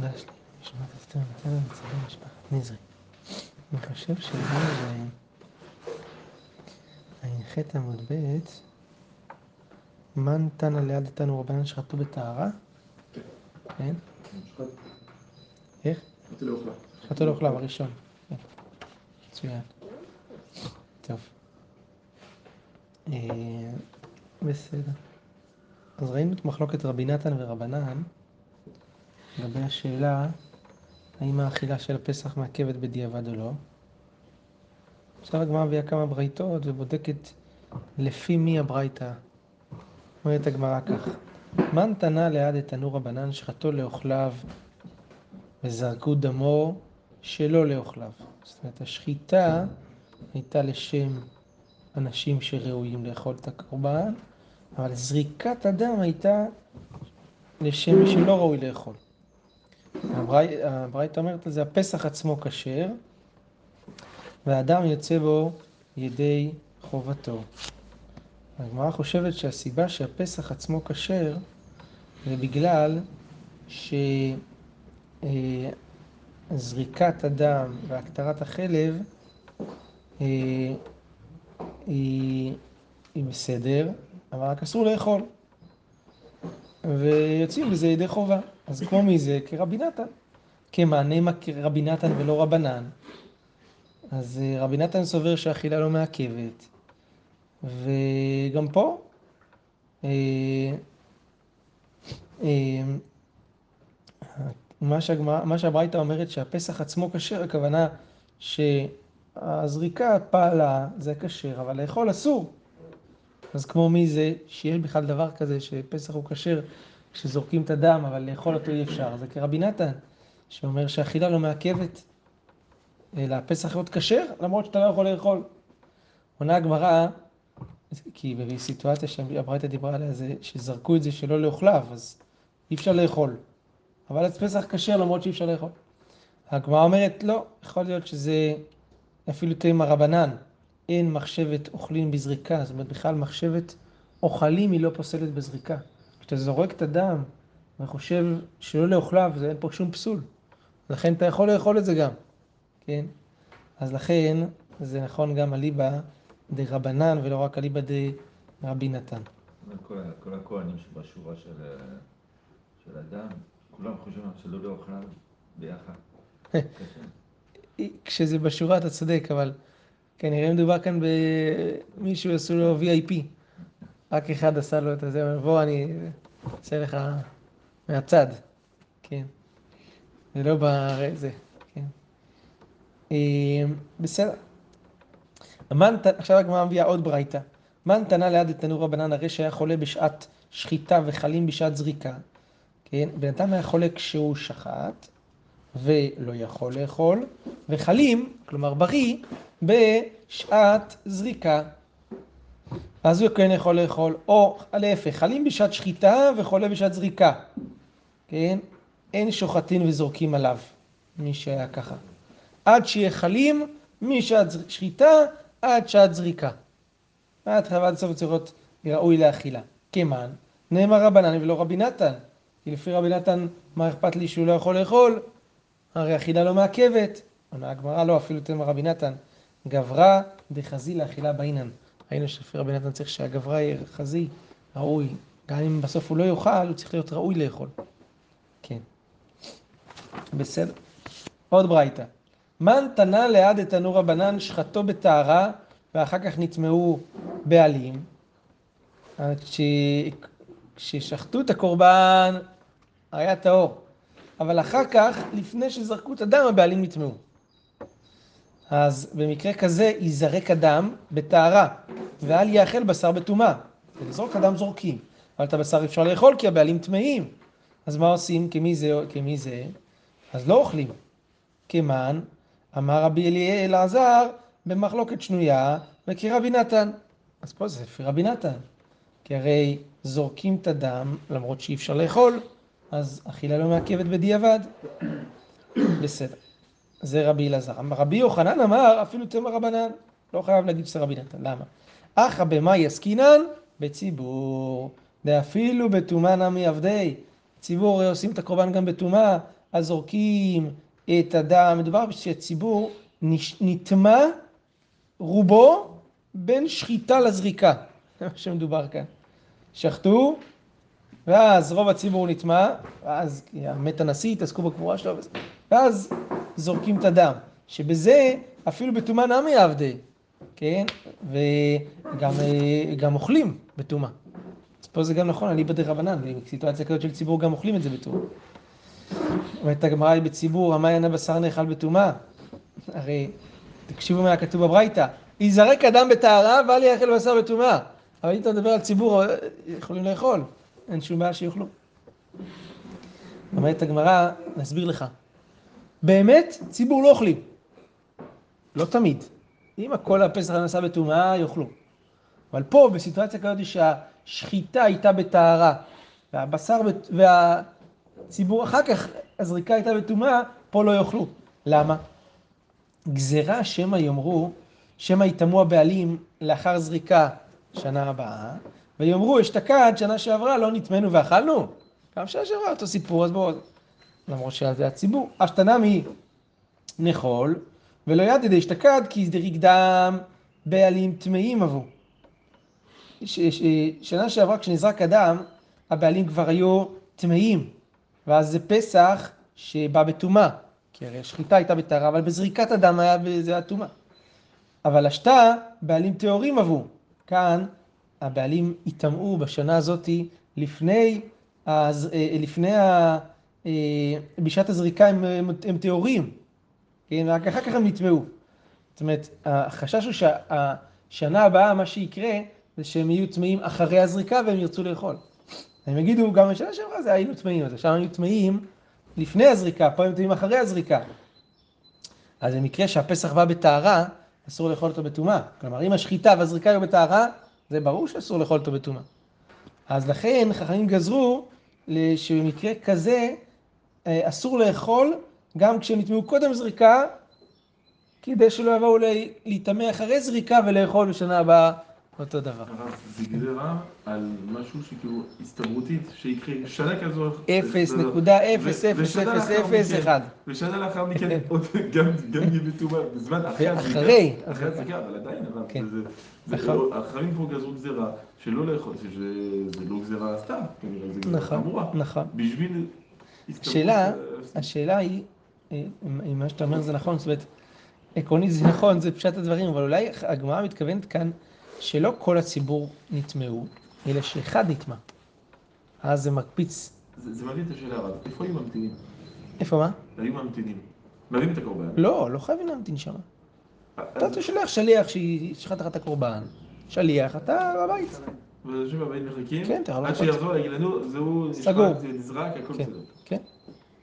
תודה שלי, נשמעת אסתר נתן למצבי משפחת נזרי. אני חושב שזה ע"ח עמוד ב', מן תנא ליד איתנו רבנן שחטו בטהרה? כן? איך? שחטו לאוכליו הראשון. כן. מצוין. טוב. אה, בסדר. אז ראינו את מחלוקת רבי נתן ורבנן לגבי השאלה האם האכילה של הפסח מעכבת בדיעבד או לא. עכשיו הגמרא מביאה כמה ברייתות ובודקת לפי מי הברייתא. אומרת הגמרא כך: מן תנה ליד את תנור רבנן שחטו לאוכליו וזרקו דמו שלא לאוכליו. זאת אומרת, השחיטה הייתה לשם אנשים שראויים לאכול את הקורבן, אבל זריקת הדם הייתה לשם מי שלא ראוי לאכול. הברייתא אומרת על זה, הפסח עצמו כשר, והאדם יוצא בו ידי חובתו. הגמרא חושבת שהסיבה שהפסח עצמו כשר זה בגלל שזריקת הדם והקטרת החלב אה, היא, היא בסדר, אבל רק אסור לאכול. ויוצאים בזה ידי חובה. אז כמו מי זה? כרבי נתן. כמענה כרבי נתן ולא רבנן. אז אה, רבי נתן סובר שהאכילה לא מעכבת. וגם פה, אה, אה, מה שהברייתא אומרת שהפסח עצמו כשר, הכוונה שהזריקה פעלה, זה כשר, אבל לאכול אסור. אז כמו מי זה, שיש בכלל דבר כזה שפסח הוא כשר כשזורקים את הדם, אבל לאכול אותו אי אפשר. זה כרבי נתן, שאומר שהאכילה לא מעכבת, אלא הפסח להיות כשר, למרות שאתה לא יכול לאכול. עונה הגמרא, כי בסיטואציה שהברייתא דיברה עליה, זה שזרקו את זה שלא לאוכליו, אז אי אפשר לאכול. אבל אז פסח כשר למרות שאי אפשר לאכול. הגמרא אומרת, לא, יכול להיות שזה אפילו תימא רבנן. אין מחשבת אוכלים בזריקה, זאת אומרת בכלל מחשבת אוכלים היא לא פוסלת בזריקה. כשאתה זורק את הדם וחושב שלא לאוכליו, זה אין פה שום פסול. לכן אתה יכול לאכול את זה גם, כן? אז לכן זה נכון גם אליבא דרבנן ולא רק אליבא דרבי נתן. כל, הכהנים שבשורה של, של אדם, כולם חושבים שלא לאוכליו ביחד. כשזה בשורה אתה צודק, אבל כנראה מדובר כאן במישהו עשו לו VIP. רק אחד עשה לו את הזה, בוא אני אעשה לך מהצד, כן. זה לא בזה, כן. אה, בסדר. מן, עכשיו הגמרא מביאה עוד ברייתא. מן תנה ליד את תנור רבנן הרי שהיה חולה בשעת שחיטה וחלים בשעת זריקה. כן, בן אדם היה חולה כשהוא שחט ולא יכול לאכול, וחלים, כלומר בריא, בשעת זריקה. אז הוא כן יכול לאכול, או להפך, חלים בשעת שחיטה וחולה בשעת זריקה. כן? אין שוחטין וזורקים עליו, מי שהיה ככה. עד שיהיה חלים משעת שחיטה עד שעת זריקה. עד חוות סוף צריך להיות ראוי לאכילה. כמן, נאמר רבנן ולא רבי נתן. כי לפי רבי נתן, מה אכפת לי שהוא לא יכול לאכול? הרי אכילה לא מעכבת. עונה הגמרא לא, אפילו תאמר רבי נתן. גברה דחזי לאכילה באינן. ראינו שלפי רבי נתן צריך שהגברה יהיה חזי, ראוי. גם אם בסוף הוא לא יאכל, הוא צריך להיות ראוי לאכול. כן. בסדר. עוד ברייתא. מן תנה ליד את תנור רבנן שחטו בטהרה ואחר כך נטמעו בעלים. כששחטו את הקורבן היה טהור, אבל אחר כך, לפני שזרקו את הדם, הבעלים נטמעו. אז במקרה כזה ייזרק הדם בטהרה, ואל יאכל בשר בטומאה. לזרוק אדם זורקים, אבל את הבשר אפשר לאכול כי הבעלים טמאים. אז מה עושים? כמי זה? כמי זה? אז לא אוכלים. כמן, אמר רבי אלעזר במחלוקת שנויה וכרבי נתן. אז פה זה לפי רבי נתן. כי הרי זורקים את הדם למרות שאי אפשר לאכול, אז אכילה לא מעכבת בדיעבד. בסדר. זה רבי אלעזר. רבי יוחנן אמר, אפילו תמר רבנן. לא חייב להגיד שזה רבי נתן. למה? אחא במאי עסקינן? בציבור. ואפילו בטומאה נמי עבדי. ציבור עושים את הקורבן גם בטומאה, אז זורקים את הדם, מדובר שהציבור נטמע רובו בין שחיטה לזריקה, זה מה שמדובר כאן. שחטו, ואז רוב הציבור נטמע, ואז מת הנשיא, התעסקו בקבורה שלו. ואז זורקים את הדם, שבזה אפילו בטומאה נמי עבדי, כן? וגם אה, גם אוכלים בטומאה. אז פה זה גם נכון, אליבא דרבנן, בסיטואציה כזאת של ציבור גם אוכלים את זה בטומאה. אומרת הגמרא היא בציבור, המעיין הבשר נאכל בטומאה. הרי, תקשיבו מה כתוב בברייתא, ייזרק אדם בטהרה ואל יאכל בשר בטומאה. אבל אם אתה מדבר על ציבור, יכולים לאכול, אין שום בעיה שיאכלו. אומרת הגמרא, נסביר לך. באמת, ציבור לא אוכלים. לא תמיד. אם הכל הפסח נעשה בטומאה, יאכלו. אבל פה, בסיטואציה כזאת שהשחיטה הייתה בטהרה, והבשר, והציבור אחר כך, הזריקה הייתה בטומאה, פה לא יאכלו. למה? גזירה שמא יאמרו, שמא יטמאו הבעלים לאחר זריקה שנה הבאה, ויאמרו, אשתקד, שנה שעברה לא נטמנו ואכלנו. גם שנה שעברה אותו סיפור, אז בואו, למרות שזה הציבור. אשתנמי נחול, ולא יד ידי אשתקד, כי דריק דם בעלים טמאים עבור. שנה שעברה כשנזרק הדם, הבעלים כבר היו טמאים, ואז זה פסח שבא בטומאה, כי הרי השחיטה הייתה בטהרה, אבל בזריקת הדם היה בזה הטומאה. אבל השתה, בעלים טהורים עברו. כאן הבעלים יטמאו בשנה הזאתי לפני, אז, לפני ה... בשעת הזריקה הם, הם, הם טהורים, כן? רק אחר כך הם נטמאו. זאת אומרת, החשש הוא שהשנה הבאה, מה שיקרה, זה שהם יהיו טמאים אחרי הזריקה והם ירצו לאכול. הם יגידו, גם בשנה שעברה זה היינו טמאים, אז עכשיו היינו טמאים לפני הזריקה, פה הם טמאים אחרי הזריקה. אז במקרה שהפסח בא בטהרה, אסור לאכול אותו בטומאה. כלומר, אם השחיטה והזריקה היו בטהרה, זה ברור שאסור לאכול אותו בטומאה. אז לכן חכמים גזרו שבמקרה כזה אסור לאכול גם כשנטמעו קודם זריקה, כדי שלא יבואו להיטמא אחרי זריקה ולאכול בשנה הבאה אותו דבר. זה גזירה על משהו שכאילו הסתברותית, שיקרה שנה כזו... אפס נקודה אפס אפס אפס אפס אחד. ושנה לאחר מכן עוד גם יהיה בטומאה, בזמן אחרי הזריקה. אחרי. אחרי הזריקה, אבל עדיין, הרב, כן. נכון. לא- החכמים פה גזרו גזירה שלא לאכול, שזה לא גזירה סתם, כנראה זה גזירה נכון, חמורה. נכון. בשביל... השאלה, אה, השאלה היא, אה, אם מה שאתה אומר זה נכון, זאת אומרת, עקרונית זה נכון, זה פשט הדברים, אבל אולי הגמרא מתכוונת כאן שלא כל הציבור נטמעו, אלא שאחד נטמע. אז זה מקפיץ, זה זה מביא את השאלה הרב, איפה היו ממתינים? איפה מה? היו ממתינים. מביאים את הקורבן. לא, לא חייבים להמתין שם. אתה אז- שולח שליח שישחט לך את הקורבן, שליח, אתה בבית. ואנשים בבית מחכים, כן, אתה עד. שיחזור להגיד לנו, זהו נזרק, הכל כן, בסדר.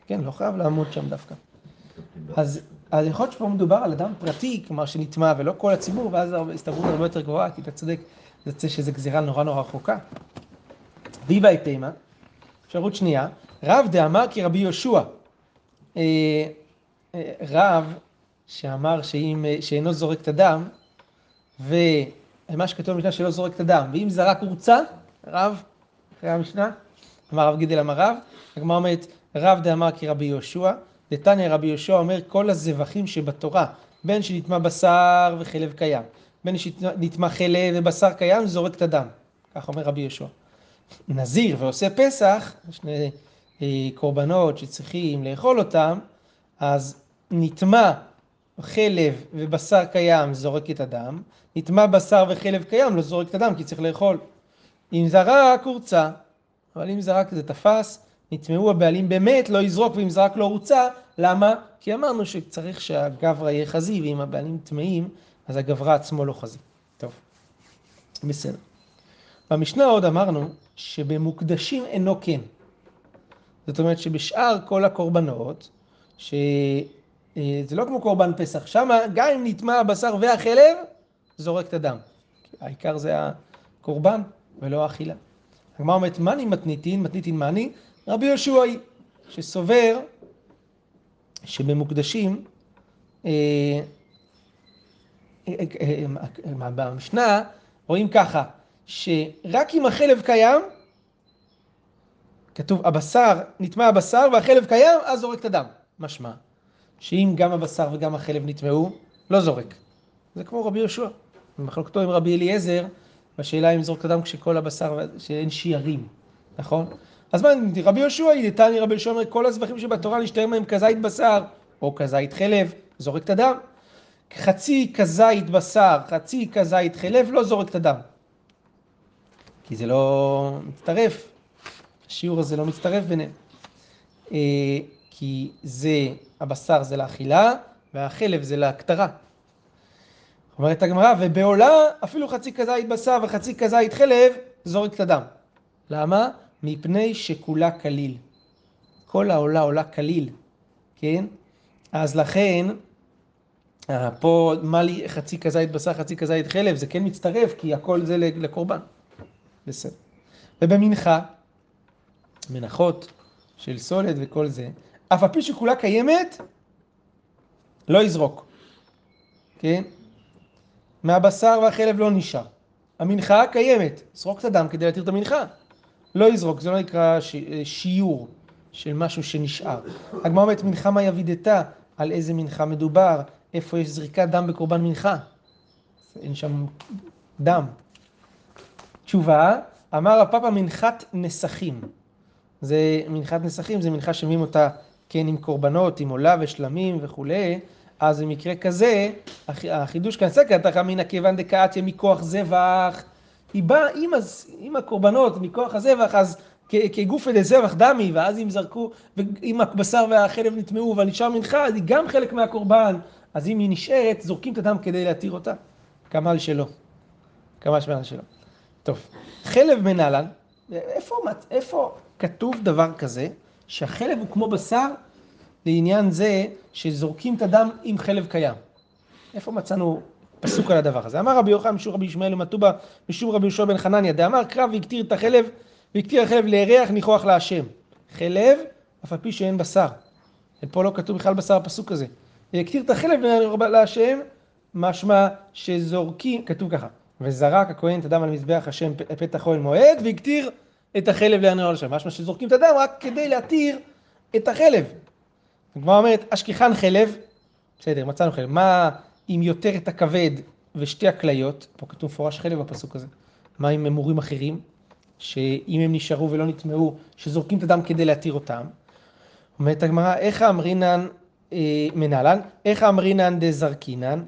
כן, לא חייב לעמוד שם דווקא. אז, אז יכול להיות שפה מדובר על אדם פרטי, כלומר שנטמע, ולא כל הציבור, ואז ההסתברות הרבה יותר גבוהה, כי אתה צודק, זה יוצא שזו גזירה נורא נורא רחוקה. ויבאי תימה, אפשרות שנייה, רב דאמר כרבי יהושע. אה, אה, רב שאמר שאם, אה, שאינו זורק את הדם, ומה שכתוב במשנה שלא זורק את הדם, ואם זרק הורצה, רב, אחרי המשנה, אמר רב גידל אמר רב, הגמרא אומרת רב דאמר כרבי יהושע, דתניא רבי יהושע אומר כל הזבחים שבתורה, בין שנטמע בשר וחלב קיים, בין שנטמע חלב ובשר קיים, זורק את הדם. כך אומר רבי יהושע. נזיר ועושה פסח, שני אה, קורבנות שצריכים לאכול אותם, אז נטמע חלב ובשר קיים, זורק את הדם, נטמע בשר וחלב קיים, לא זורק את הדם כי צריך לאכול. אם זרק, הורצה, אבל אם זרק זה תפס, נטמעו הבעלים באמת, לא יזרוק, ואם זרק לא הורצה, למה? כי אמרנו שצריך שהגברא יהיה חזי, ואם הבעלים טמאים, אז הגברא עצמו לא חזי. טוב, בסדר. במשנה עוד אמרנו שבמוקדשים אינו כן. זאת אומרת שבשאר כל הקורבנות, שזה לא כמו קורבן פסח, שמה גם אם נטמע הבשר והחלב, זורק את הדם. העיקר זה הקורבן ולא האכילה. הגמרא אומרת, מאני מתניתין, מתניתין מאני, רבי יהושע היא, שסובר שבמוקדשים, אה, אה, אה, במשנה רואים ככה, שרק אם החלב קיים, כתוב, הבשר, נטמע הבשר והחלב קיים, אז זורק את הדם. משמע, שאם גם הבשר וגם החלב נטמעו, לא זורק. זה כמו רבי יהושע, במחלוקתו עם רבי אליעזר, בשאלה אם זורק את הדם כשכל הבשר, שאין שיערים, נכון? אז מה, רבי יהושע, ידתני רבי יהושע אומר, כל הזבחים שבתורה נשתהם מהם כזית בשר, או כזית חלב, זורק את הדם. חצי כזית בשר, חצי כזית חלב, לא זורק את הדם. כי זה לא מצטרף, השיעור הזה לא מצטרף ביניהם. אה, כי זה, הבשר זה לאכילה, והחלב זה להקטרה. אומרת הגמרא, ובעולה אפילו חצי כזית בשר וחצי כזית חלב, זורק את הדם. למה? מפני שכולה כליל. כל העולה עולה כליל, כן? אז לכן, אה, פה מה לי חצי כזית בשר, חצי כזית חלב, זה כן מצטרף, כי הכל זה לקורבן. בסדר. ובמנחה, מנחות של סולד וכל זה, אף על פי שכולה קיימת, לא יזרוק, כן? מהבשר והחלב לא נשאר. המנחה קיימת, זרוק את הדם כדי להתיר את המנחה. לא יזרוק, זה לא נקרא ש... שיעור של משהו שנשאר. הגמרא אומרת מנחה מה יבידתה, על איזה מנחה מדובר, איפה יש זריקת דם בקורבן מנחה. אין שם דם. תשובה, אמר הפאפה מנחת נסכים. זה מנחת נסכים, זה מנחה שמיים אותה כן עם קורבנות, עם עולה ושלמים וכולי, אז במקרה כזה, החידוש כאן סקר, תחא מינא כיוון דקאתיה מכוח זבח, היא באה עם, עם הקורבנות, מכוח הזבח, אז כגופי דזבח דמי, ואז אם זרקו, אם הבשר והחלב נטמעו והנשאר מנחה, אז היא גם חלק מהקורבן, אז אם היא נשארת, זורקים את הדם כדי להתיר אותה. כמל שלא. כמל שמל שלא. טוב, חלב מנהלן, איפה, איפה כתוב דבר כזה, שהחלב הוא כמו בשר לעניין זה שזורקים את הדם עם חלב קיים? איפה מצאנו פסוק על הדבר הזה? אמר רבי יוחנן משום רבי ישמעאל ומטובה משום רבי יהושע בן חנניה, דאמר קרב והקטיר את החלב והקטיר החלב לירח ניחוח להשם. חלב, אף על פי שאין בשר. ופה לא כתוב בכלל בשר הפסוק הזה. הקטיר את החלב להשם, משמע שזורקים, כתוב ככה, וזרק הכהן את הדם על מזבח השם פתח אוהל מועד, והקטיר את החלב לעניין השם. משמע שזורקים את הדם רק כדי להתיר את החלב. הגמרא אומרת, אשכחן חלב, בסדר, מצאנו חלב. מה אם יותר את הכבד ושתי הכליות, פה כתוב מפורש חלב בפסוק הזה. מה עם אמורים אחרים, שאם הם נשארו ולא נטמעו, שזורקים את הדם כדי להתיר אותם. אומרת הגמרא, איך אמרינן אה, מנהלן, איך אמרינן דזרקינן?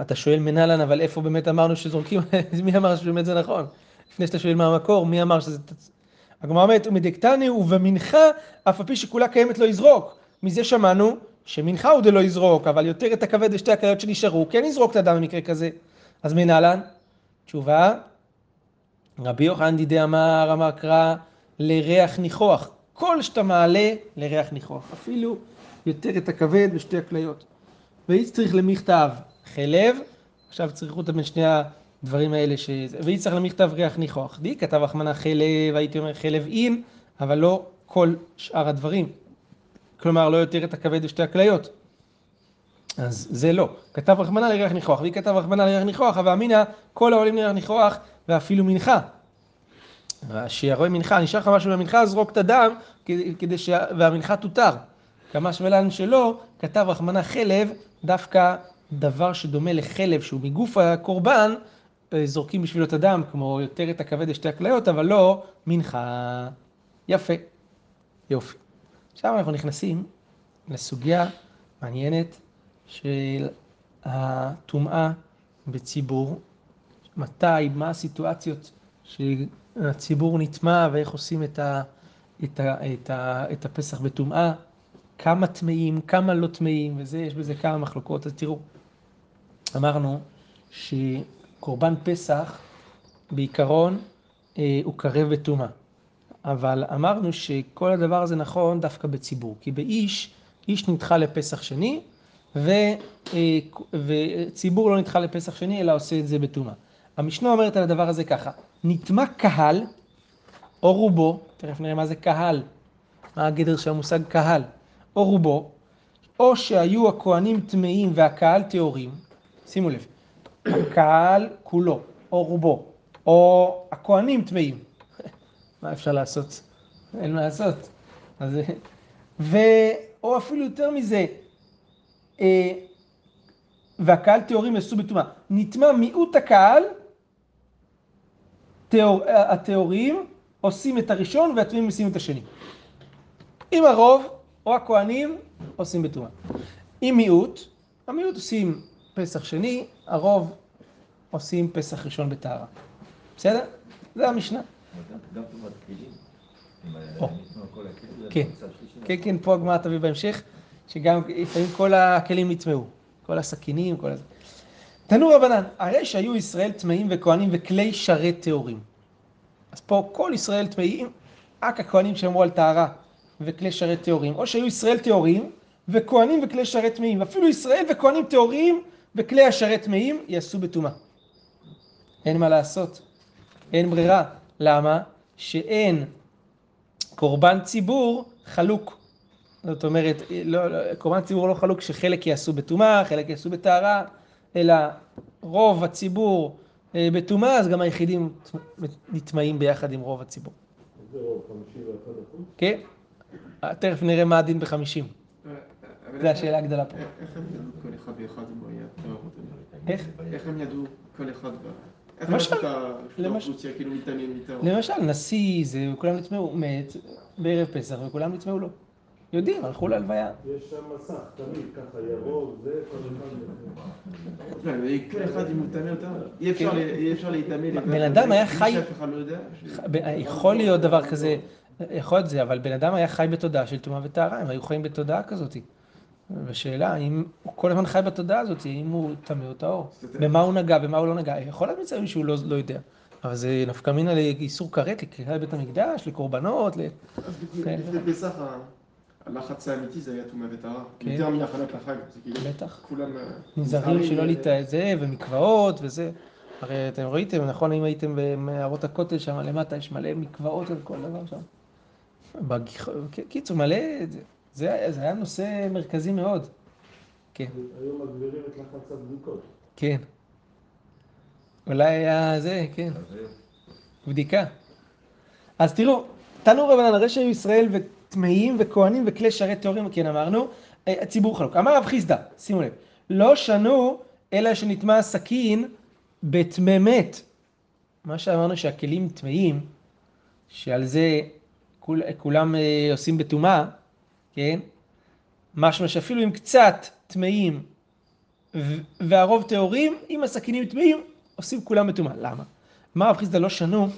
אתה שואל מנהלן, אבל איפה באמת אמרנו שזורקים, מי אמר שבאמת זה נכון? לפני שאתה שואל מה המקור, מי אמר שזה... הגמרא אומרת, ומדקתני ובמנחה, אף על פי שכולה קיימת לא יזרוק. מזה שמענו שמנחה הוא דלא יזרוק, אבל יותר את הכבד ושתי הכליות שנשארו, כן יזרוק את הדם במקרה כזה. אז מנהלן? תשובה, רבי יוחנן דידי אמר, אמר קרא, לריח ניחוח. כל שאתה מעלה לריח ניחוח. אפילו יותר את הכבד ושתי הכליות. ואיץ צריך למכתב חלב, עכשיו צריך אותה בין שני הדברים האלה, ש... ואיץ צריך למכתב ריח ניחוח. די כתב החמנה חלב, הייתי אומר חלב אין, אבל לא כל שאר הדברים. כלומר, לא יותר את הכבד ושתי הכליות. אז זה לא. כתב רחמנא לריח ניחוח, והיא כתב רחמנא לריח ניחוח, אבל אמינא כל העולים לריח ניחוח ואפילו מנחה. שיראה מנחה, נשאר לך משהו במנחה, זרוק את הדם כדי ש... והמנחה תותר. כמה שמלן שלא, כתב רחמנא חלב, דווקא דבר שדומה לחלב שהוא מגוף הקורבן, אה, זורקים בשבילו את הדם, כמו יותר את הכבד לשתי הכליות, אבל לא מנחה. יפה. יופי. עכשיו אנחנו נכנסים לסוגיה מעניינת של הטומאה בציבור. מתי, מה הסיטואציות שהציבור נטמע ואיך עושים את, ה, את, ה, את, ה, את הפסח בטומאה, כמה טמאים, כמה לא טמאים, וזה, יש בזה כמה מחלוקות. אז תראו, אמרנו שקורבן פסח בעיקרון אה, הוא קרב בטומאה. אבל אמרנו שכל הדבר הזה נכון דווקא בציבור, כי באיש, איש נדחה לפסח שני, ו, אה, וציבור לא נדחה לפסח שני, אלא עושה את זה בטומאה. המשנה אומרת על הדבר הזה ככה, נטמע קהל, או רובו, תכף נראה מה זה קהל, מה הגדר של המושג קהל, או רובו, או שהיו הכהנים טמאים והקהל טהורים, שימו לב, הקהל כולו, או רובו, או הכהנים טמאים, מה אפשר לעשות? אין מה לעשות. אז, ו... או אפילו יותר מזה, אה, והקהל טהורים יעשו בטומאה. נטמע מיעוט הקהל, טהור, הטהורים עושים את הראשון והטמאים עושים את השני. אם הרוב או הכהנים עושים בטומאה. אם מיעוט, המיעוט עושים פסח שני, הרוב עושים פסח ראשון בטהרה. בסדר? זה המשנה. גם- כלים. כן. כן, כן, פה הגמרא תביא בהמשך, שגם לפעמים כל הכלים נטמעו, כל הסכינים, כל הזה. תנו רבנן, הרי שהיו ישראל טמאים וכהנים וכלי שרת טהורים. אז פה כל ישראל טמאים, רק הכהנים שאמרו על טהרה וכלי שרת טהורים, או שהיו ישראל טהורים וכהנים וכלי שרת טמאים, ואפילו ישראל וכהנים טהורים וכלי השרת טמאים יעשו בטומאה. אין מה לעשות, אין ברירה. למה? שאין קורבן ציבור חלוק. זאת אומרת, לא, לא, קורבן ציבור לא חלוק שחלק יעשו בטומאה, חלק יעשו בטהרה, אלא רוב הציבור אה, בטומאה, אז גם היחידים נטמעים ביחד עם רוב הציבור. זה רוב, 51 אחוז. כן? אה, תכף נראה מה הדין בחמישים. אבל זו איך- השאלה הגדולה פה. איך הם ידעו כל אחד ואחד אם הוא היה? איך? איך הם ידעו כל אחד ו... למשל, כאילו? למשל, נשיא, זה, כולם נטמעו, מת בערב פסח וכולם נטמעו לו. יודעים, הלכו להלוויה. יש שם מסך, תמיד, ככה ירוק, זה, כל אחד... לא, אבל כל אחד אם הוא טמא טהור. אי אפשר כן. ל- אי אפשר להיטמא לבד. בן אדם היה חי- לא יכול להיות דבר כזה, יכול להיות זה, אבל בן אדם היה חי בתודעה של טומאה וטהרה, הם היו חיים בתודעה כזאת. ושאלה, אם הוא כל הזמן חי בתודעה הזאת, אם הוא טמא או טהור, במה הוא נגע, במה הוא לא נגע, יכול להיות מצבים שהוא לא, לא יודע. אבל זה נפקא מינה לאיסור כרת, לקריאה לבית המקדש, לקורבנות, ל... אז כן. לפני פסח ה- הלחץ האמיתי זה היה טומאה וטהרה. כן. יותר מהכנת לחג. זה כאילו בטח. כולם... אה, נזהרים שלא אה, להתאהב זה, ומקוואות וזה. הרי אתם ראיתם, נכון, אם הייתם במערות הכותל שם למטה, יש מלא מקוואות על כל דבר שם. קיצור, מלא, זה, זה, היה- נושא מרכזי מאוד. כן, היום מגבירים את לחץ הבדיקות. כן. אולי היה זה, כן, בדיקה. אז תראו, תנו רבנן, הרי שהיו ישראל וטמאים וכהנים וכלי שרת טהורים, כן אמרנו, אה, הציבור חלוק. אמר רב חיסדא, שימו לב, לא שנו אלא שנטמע הסכין בטמא מת. מה שאמרנו שהכלים טמאים, שעל זה כול, כולם אה, עושים בטומאה, כן? משמע שאפילו אם קצת טמאים והרוב טהורים, אם הסכינים טמאים, עושים כולם בטומאה. למה? אמר רב חיסדא לא שנו,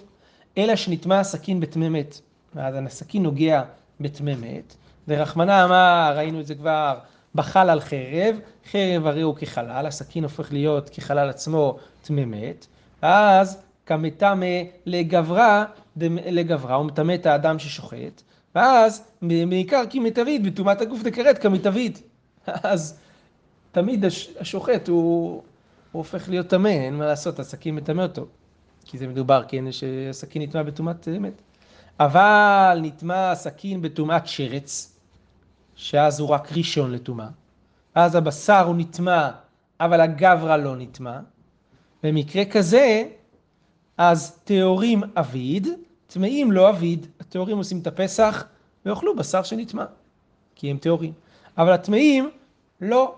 אלא שנטמע הסכין בטמא מת. ואז הסכין נוגע בטמא מת, ורחמנא אמר, ראינו את זה כבר, בחל על חרב, חרב הרי הוא כחלל, הסכין הופך להיות כחלל עצמו טמא מת, אז כמטמא לגברה, לגברה, הוא מטמא את האדם ששוחט, ואז מעיקר כי מיטבית, בטומאת הגוף דקרת כמיטבית. אז תמיד הש- השוחט הוא, הוא הופך להיות טמא, אין מה לעשות, הסכין מטמא אותו. כי זה מדובר, כן, שהסכין נטמע בטומאת מת. אבל נטמע הסכין בטומאת שרץ, שאז הוא רק ראשון לטומאה. אז הבשר הוא נטמע, אבל הגברא לא נטמע. במקרה כזה, אז טהורים אביד, טמאים לא אביד. הטהורים עושים את הפסח ויאכלו בשר שנטמע, כי הם טהורים. אבל הטמאים לא.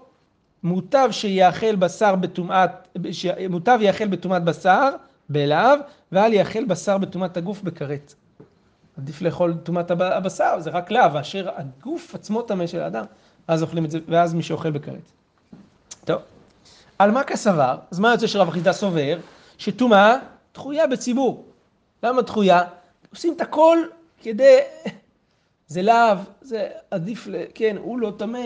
מוטב שיאכל בשר בטומאת, מוטב יאכל בטומאת בשר בלהב, ואל יאכל בשר בטומאת הגוף בכרת. עדיף לאכול טומאת הב- הבשר, זה רק לאו, אשר הגוף עצמו טמא של האדם, אז אוכלים את זה, ואז מי שאוכל בכרת. טוב, על מה כסבר? אז מה יוצא שרב אחיסדא סובר? שטומאה דחויה בציבור. למה דחויה? עושים את הכל כדי... זה לאו, זה עדיף, ל... כן, הוא לא טמא,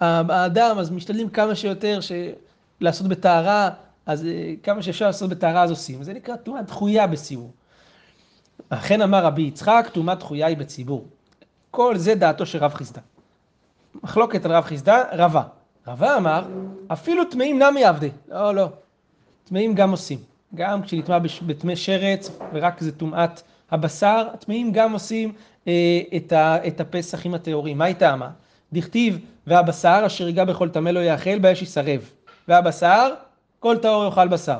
האדם, אז משתדלים כמה שיותר ש... לעשות בטהרה, אז אה, כמה שאפשר לעשות בטהרה אז עושים. זה נקרא טומאה דחויה בציבור. אכן אמר רבי יצחק, טומאה דחויה היא בציבור. כל זה דעתו של רב חיסדא. מחלוקת על רב חיסדא, רבה. רבה אמר, אפילו טמאים נמי עבדי. לא, לא. טמאים גם עושים. גם כשנטמע בש- בטמא שרץ, ורק זה טומאת הבשר, הטמאים גם עושים אה, את, ה, את הפסח עם הטהורים. מה היא טעמה? דכתיב, והבשר אשר ייגע בכל טמא לא יאכל, באש יסרב. והבשר, כל טהור יאכל בשר.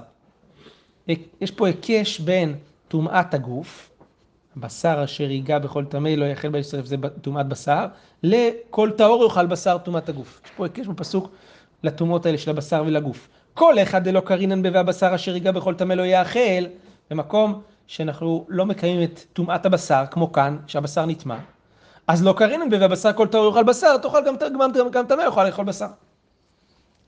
יש פה היקש בין טומאת הגוף, בשר אשר ייגע בכל טמא לא יאכל בישראל, זה טומאת בשר, לכל טהור יאכל בשר טומאת הגוף. יש פה יש פה פסוק לטומאות האלה של הבשר ולגוף. כל אחד דלא קרינן בבי הבשר אשר ייגע בכל טמא לא יאכל, במקום שאנחנו לא מקיימים את טומאת הבשר, כמו כאן, שהבשר נטמע, אז לא קרינן בבי הבשר כל טהור יאכל בשר, תאכל גם, טמא יאכל לאכול בשר.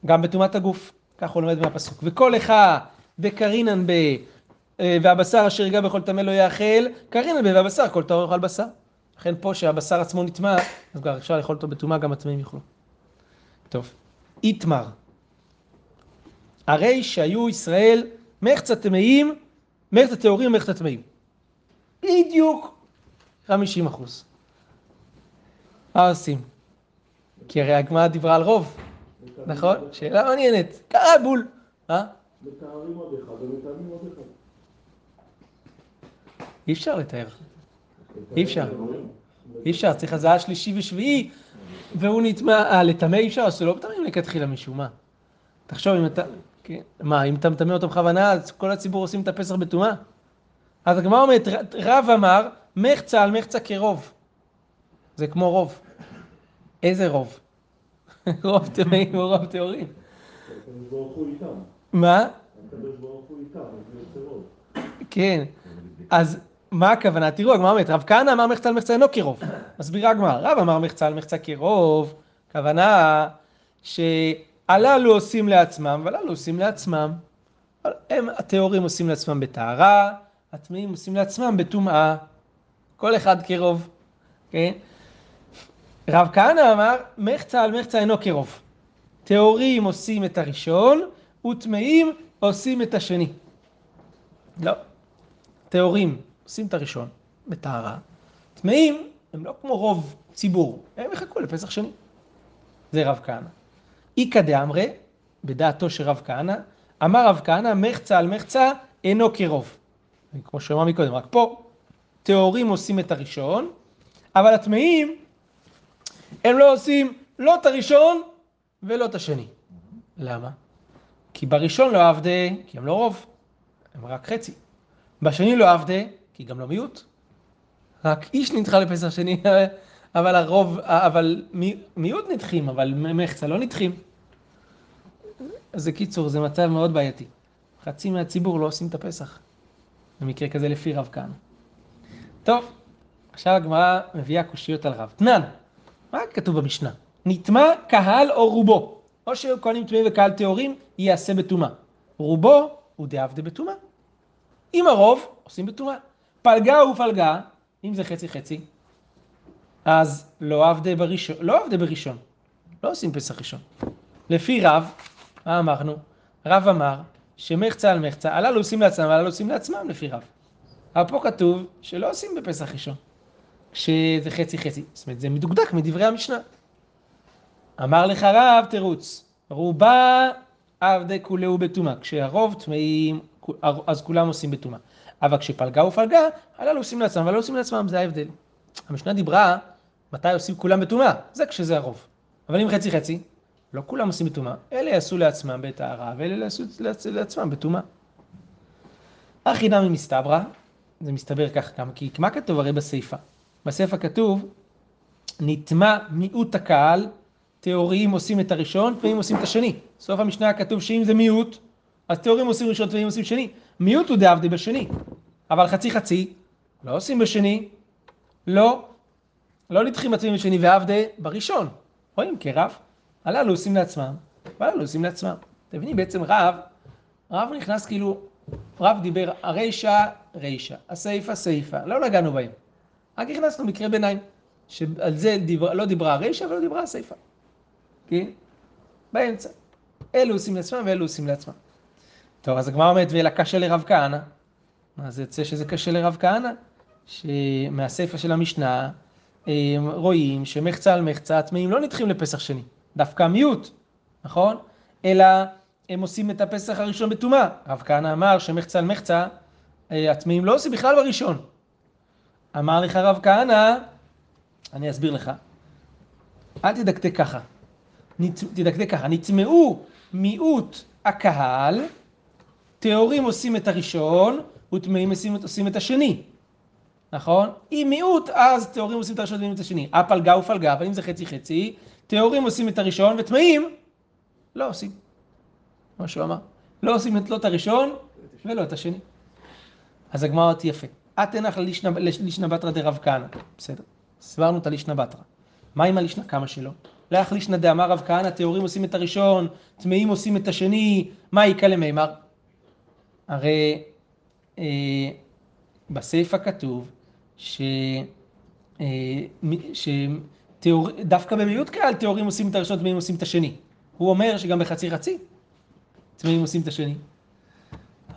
גם בטומאת הגוף, כך הוא לומד מהפסוק. וכל אחד דקרינן ב... אה, והבשר אשר ייגע בכל טמא לא יאכל, קרינן ב... והבשר כל טהור יאכל בשר. לכן פה שהבשר עצמו נטמע, אז כבר אפשר לאכול אותו בטומאה, גם הטמאים יאכלו. טוב, איתמר. הרי שהיו ישראל מחצה טמאים, מחצה טהורים ומחצה טמאים. בדיוק 50 אחוז. מה עושים? כי הרי הגמרא דיברה על רוב, נכון? שאלה מעניינת. קרה בול. אה? מתארים עוד אחד ומתאמים עוד אחד. אי אפשר לתאר. אי אפשר. אי אפשר, צריך הזעה שלישי ושביעי, והוא נטמע, אה, לטמא אי אפשר, אז שלא מטמאים לכתחילה מישהו, מה? תחשוב אם אתה, כן, מה, אם אתה מטמא אותו בכוונה, אז כל הציבור עושים את הפסח בטומאה? אז הגמרא אומרת, רב אמר, מחצה על מחצה כרוב. זה כמו רוב. איזה רוב? רוב טמאים או רוב טהורים. מה? כן. אז מה הכוונה? תראו, הגמרא אומרת, רב כהנא אמר מחצה על מחצה אינו כרוב. מסבירה הגמרא, רב אמר מחצה על מחצה כרוב, כוונה שהללו עושים לעצמם והללו עושים לעצמם. הם, הטהורים עושים לעצמם בטהרה, הטמאים עושים לעצמם בטומאה. כל אחד כרוב, כן? רב כהנא אמר, מחצה על מחצה אינו כרוב. טהורים עושים את הראשון, וטמאים עושים את השני. לא. טהורים עושים את הראשון בטהרה, טמאים הם לא כמו רוב ציבור, הם יחכו לפסח שני. זה רב כהנא. איכא דאמרי, בדעתו של רב כהנא, אמר רב כהנא, מחצה על מחצה אינו כרוב. כמו שאמר מקודם, רק פה, טהורים עושים את הראשון, אבל הטמאים, הם לא עושים לא את הראשון ולא את השני. למה? כי בראשון לא עבדי, כי הם לא רוב, הם רק חצי. בשני לא עבדי, כי גם לא מיעוט. רק איש נדחה לפסח שני, אבל הרוב, אבל מיעוט נדחים, אבל מחצה לא נדחים. זה קיצור, זה מצב מאוד בעייתי. חצי מהציבור לא עושים את הפסח. במקרה כזה לפי רב כהנא. טוב, עכשיו הגמרא מביאה קושיות על רב. תנן, מה כתוב במשנה? נטמע קהל או רובו. או שהיו כהנים טמאים וקהל טהורים, ייעשה בטומאה. רובו הוא דעבדי בטומאה. אם הרוב, עושים בטומאה. פלגה ופלגה, אם זה חצי חצי, אז לא עבדי בראשון, לא עבדי בראשון, לא עושים פסח ראשון. לפי רב, מה אמרנו? רב אמר שמחצה על מחצה, הללו עושים לעצמם, הללו עושים לעצמם לפי רב. אבל פה כתוב שלא עושים בפסח ראשון, כשזה חצי חצי. זאת אומרת, זה מדוקדק מדברי המשנה. אמר לך רב, תירוץ, רובה עבדי כולהו בטומאה. כשהרוב טמאים, אז כולם עושים בטומאה. אבל כשפלגה ופלגה, הללו עושים לעצמם, לא עושים לעצמם, זה ההבדל. המשנה דיברה מתי עושים כולם בטומאה, זה כשזה הרוב. אבל אם חצי חצי, לא כולם עושים בטומאה, אלה יעשו לעצמם בטהרה, ואלה יעשו לעצמם בטומאה. הכי נמי מסתברא, זה מסתבר כך גם, כי מה כתוב הרי בסיפא? בסיפא כתוב, נטמע מיעוט הקהל, טהוריים עושים את הראשון, טמאים עושים את השני. סוף המשנה כתוב שאם זה מיעוט, אז טהורים עושים ראשון, טמאים עושים שני. מיעוט הוא דעבדי בשני. אבל חצי חצי, לא עושים בשני, לא, לא נדחים עצמם בשני ועבדי בראשון. רואים כרב, הללו עושים לעצמם, והללו עושים לעצמם. אתם מבינים, בעצם רב, רב נכנס כאילו, רב דיבר הרישא, רישא, הסיפא, סיפא, לא נגענו בהם. רק הכנסנו מקרה ביניים, שעל זה דיבר, לא דיברה הרישא ולא דיברה הסיפא. כן? באמצע. אלו עושים לעצמם ואלו עושים לעצמם. טוב, אז הגמרא אומרת, ואלא קשה לרב כהנא. אז יוצא שזה קשה לרב כהנא, שמהסיפא של המשנה רואים שמחצה על מחצה הטמאים לא נדחים לפסח שני, דווקא מיעוט, נכון? אלא הם עושים את הפסח הראשון בטומאה. רב כהנא אמר שמחצה על מחצה, הטמאים לא עושים בכלל בראשון. אמר לך רב כהנא, אני אסביר לך, אל תדקדק ככה, תדקדק ככה, נטמעו מיעוט הקהל, טהורים עושים את הראשון, וטמאים עושים את השני. נכון? אם מיעוט, אז טהורים עושים את הראשון וטמאים את השני. הפלגה ופלגה, אבל אם זה חצי חצי, טהורים עושים את הראשון וטמאים לא עושים. מה שהוא אמר. לא עושים את לא את הראשון ולא את השני. אז הגמרא אומרת יפה. את תנח ללישנא בתרא דרב כהנא. בסדר. הסברנו את הלישנא בתרא. מה עם הלישנא כמה שלו? לך לישנא דאמר רב כהנא, טהורים עושים את הראשון, טמאים עושים את השני, מה יקא למימר? הרי אה, בסיפא כתוב ש... אה, מ- שתיאור... דווקא במיעוט קהל טהורים עושים את הראשון, טמאים עושים את השני. הוא אומר שגם בחצי חצי טמאים עושים את השני.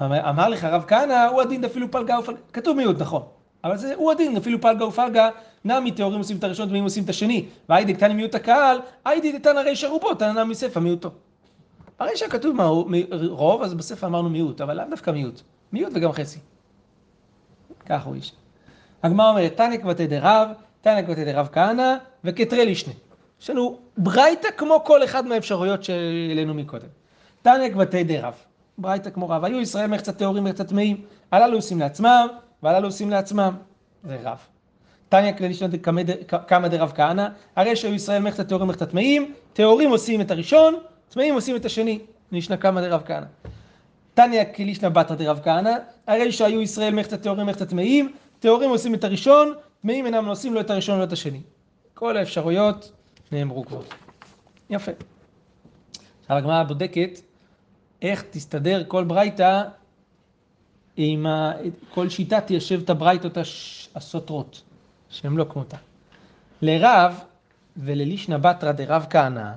אמר, אמר לך רב כהנא, הוא הדין אפילו פלגה ופלגה, כתוב מיעוט נכון, אבל זה הוא הדין אפילו פלגה ופלגה, נמי טהורים עושים את הראשון, טמאים עושים את השני, והיידי קטני מיעוט הקהל, היידי דתנא רישא רובו, תנא מספא מיעוטו. הרישא כתוב מה, הוא רוב, אז בספר אמרנו מיעוט, אבל לאו דווקא מיעוט, מיעוט וגם חצי. כך הוא איש. הגמרא אומרת, תנא כבתי דרב, תנא כבתי דרב כהנא, וכתרי לישנה. יש לנו ברייתא כמו כל אחד מהאפשרויות שהעלינו מקודם. תנא כבתי דרב, ברייתא כמו רב. היו ישראל מחצה טהורים מחצה טמאים, הללו עושים לעצמם, והללו עושים לעצמם. זה רב. תניא כללי שנת כמה דרב כהנא, הרי שהיו ישראל מחצה טהורים מחצה טמאים, טהורים עושים את הראשון, טמאים עושים את השני. לישנא כמה דרב כהנא. תניא כלישנא בתרא דרב כהנא, הרי שהיו ישראל מחצה טהורים מחצה טמאים, טהורים עושים את הראשון, טמאים אינם עושים לא את הראשון ולא את השני. כל האפשרויות נאמרו כבר. יפה. עכשיו הגמרא בודקת איך תסתדר כל ברייתא עם ה... כל שיטה תיישב את הברייתות הש... הסותרות, שהן לא כמותה. לרב וללישנא בתרא דרב כהנא,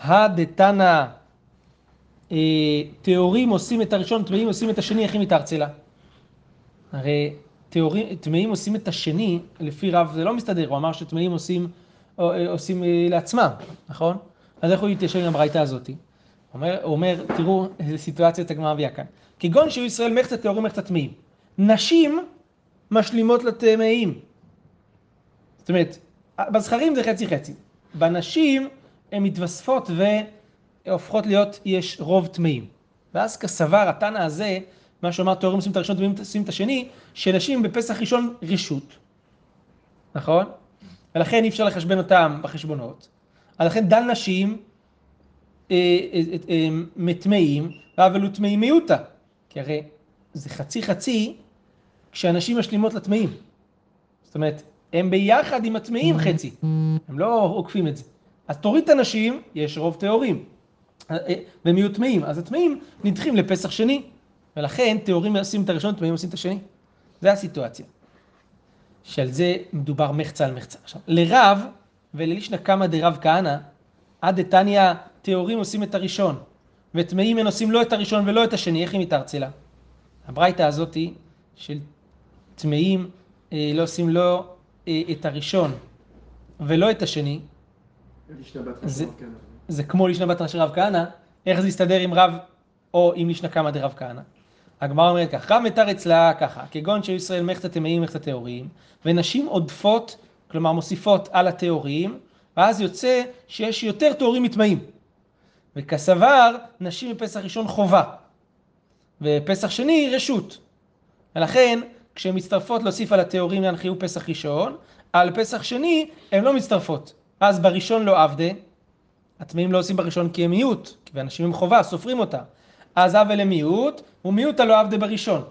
הדתנא אה, טהורים עושים את הראשון, טמאים עושים את השני, איך היא מתארצלה? הרי טמאים עושים את השני, לפי רב זה לא מסתדר, הוא אמר שטמאים עושים, אה, עושים אה, לעצמם, נכון? אז איך הוא יתיישב עם הברייתא הזאתי? הוא אומר, תראו איזה סיטואציות הגמרא מביאה כאן. כגון שהיו ישראל מחצה טהורים מחצה טמאים. נשים משלימות לטמאים. זאת אומרת, בזכרים זה חצי חצי. בנשים הן מתווספות והופכות להיות, יש רוב טמאים. ואז כסבר התנא הזה, מה שאמר טהורים עושים את הראשון, טמאים עושים את השני, שנשים בפסח ראשון רשות. נכון? ולכן אי אפשר לחשבן אותם בחשבונות. אז לכן דל נשים אה, אה, אה, מטמאים, אבל הוא טמאים מיעוטה. כי הרי זה חצי חצי כשאנשים משלימות לטמאים. זאת אומרת, הם ביחד עם הטמאים חצי, הם לא עוקפים את זה. אז תוריד את הנשים, יש רוב טהורים, והם יהיו טמאים, אז הטמאים נדחים לפסח שני, ולכן טהורים עושים את הראשון, טמאים עושים את השני. זה הסיטואציה. שעל זה מדובר מחצה על מחצה. עכשיו, לרב וללישנא קמא דרב כהנא, עד דתניא טהורים עושים את הראשון, וטמאים הם עושים לא את הראשון ולא את השני, איך היא מתארצלה? הברייתא הזאתי של טמאים אה, לא עושים לא אה, את הראשון ולא את השני, זה-. זה כמו לישנא של רב כהנא, איך זה יסתדר עם רב או עם לישנא קמא דרב כהנא? הגמרא אומרת כך, רב מתר אצלה ככה, כגון שהיו ישראל מחצה טמאים מחצה טהורים, ונשים עודפות, כלומר מוסיפות על הטהורים, ואז יוצא שיש יותר טהורים מטמאים. וכסבר, נשים בפסח ראשון חובה, ופסח שני רשות. ולכן, כשהן מצטרפות להוסיף על הטהורים ינחילו פסח ראשון, על פסח שני הן לא מצטרפות. אז בראשון לא עבדה, הטמאים לא עושים בראשון כי הם מיעוט, כי אנשים הם חובה, סופרים אותה. אז עוול למיעוט, ומיעוט הלא עבדה בראשון.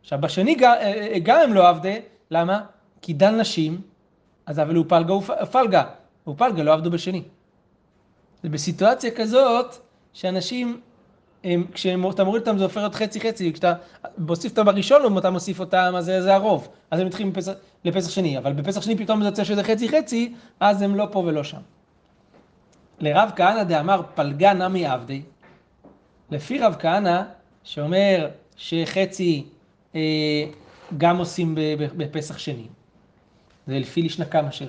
עכשיו, בשני גם, גם הם לא עבדה, למה? כי דל נשים, אז עוול הוא פלגה ופלגה, ופלגה לא עבדו בשני. זה בסיטואציה כזאת, שאנשים, הם, כשאתה מוריד אותם זה הופך להיות חצי חצי, כשאתה מוסיף אותם בראשון, אתה מוסיף אותם, אז זה, זה הרוב. אז הם מתחילים בפסח, לפסח שני, אבל בפסח שני פתאום זה יוצא שזה חצי חצי, אז הם לא פה ולא שם. לרב כהנא דאמר פלגה נמי עבדי, לפי רב כהנא, שאומר שחצי אה, גם עושים בפסח שני, זה לפי לישנא קמא של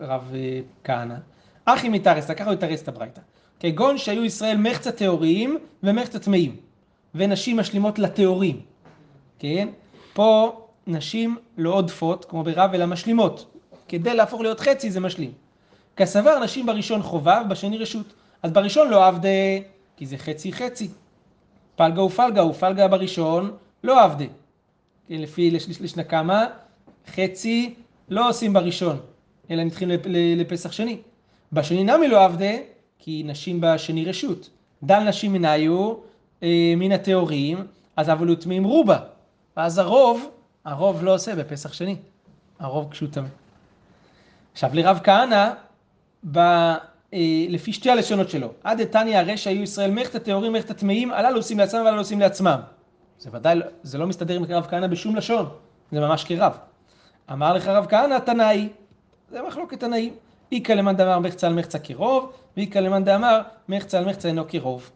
רב, אה, כהנא, אחי מתארסתא, ככה הוא יתרס את הברייתא, כגון שהיו ישראל מחצה טהורים ומחצה טמאים, ונשים משלימות לטהורים, כן? פה נשים לא עודפות, כמו ברב, אלא משלימות. כדי להפוך להיות חצי זה משלים. כסבר נשים בראשון חובה ובשני רשות. אז בראשון לא עבדה, כי זה חצי חצי. פלגה ופלגה, ופלגה בראשון לא עבדה. כן, לפי לש- לשנא קמא, חצי לא עושים בראשון, אלא נדחים לפ- ל- לפסח שני. בשני נמי לא עבדה, כי נשים בשני רשות. דל נשים מניו, אה, מן הטהורים, אז אבל הוא טמאים רובה. ואז הרוב, הרוב לא עושה בפסח שני. הרוב כשהוא טמא. עכשיו לרב כהנא, לפי שתי הלשונות שלו, עד דתניא הרי שהיו ישראל מלאכת הטהורים מלאכת הטמאים, הללו עושים לעצמם והללו עושים לעצמם. זה ודאי, לא- זה לא מסתדר עם רב כהנא בשום לשון, זה ממש כרב. אמר לך רב כהנא תנאי, זה מחלוקת תנאים. איכא למאן דאמר מחצה על מחצה כרוב, ואיכא למאן דאמר מחצה על מחצה אינו כרוב.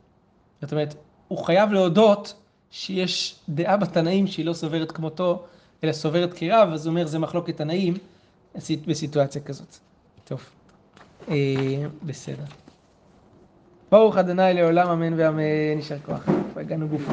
זאת אומרת, הוא חייב להודות שיש דעה בתנאים שהיא לא סוברת כמותו, אלא סוברת כרב, אז הוא אומר זה מחלוקת תנאים בסיטואציה כזאת. טוב, אה, בסדר. ברוך אדוני לעולם אמן ואמן, יישר כוח. הגענו גופה.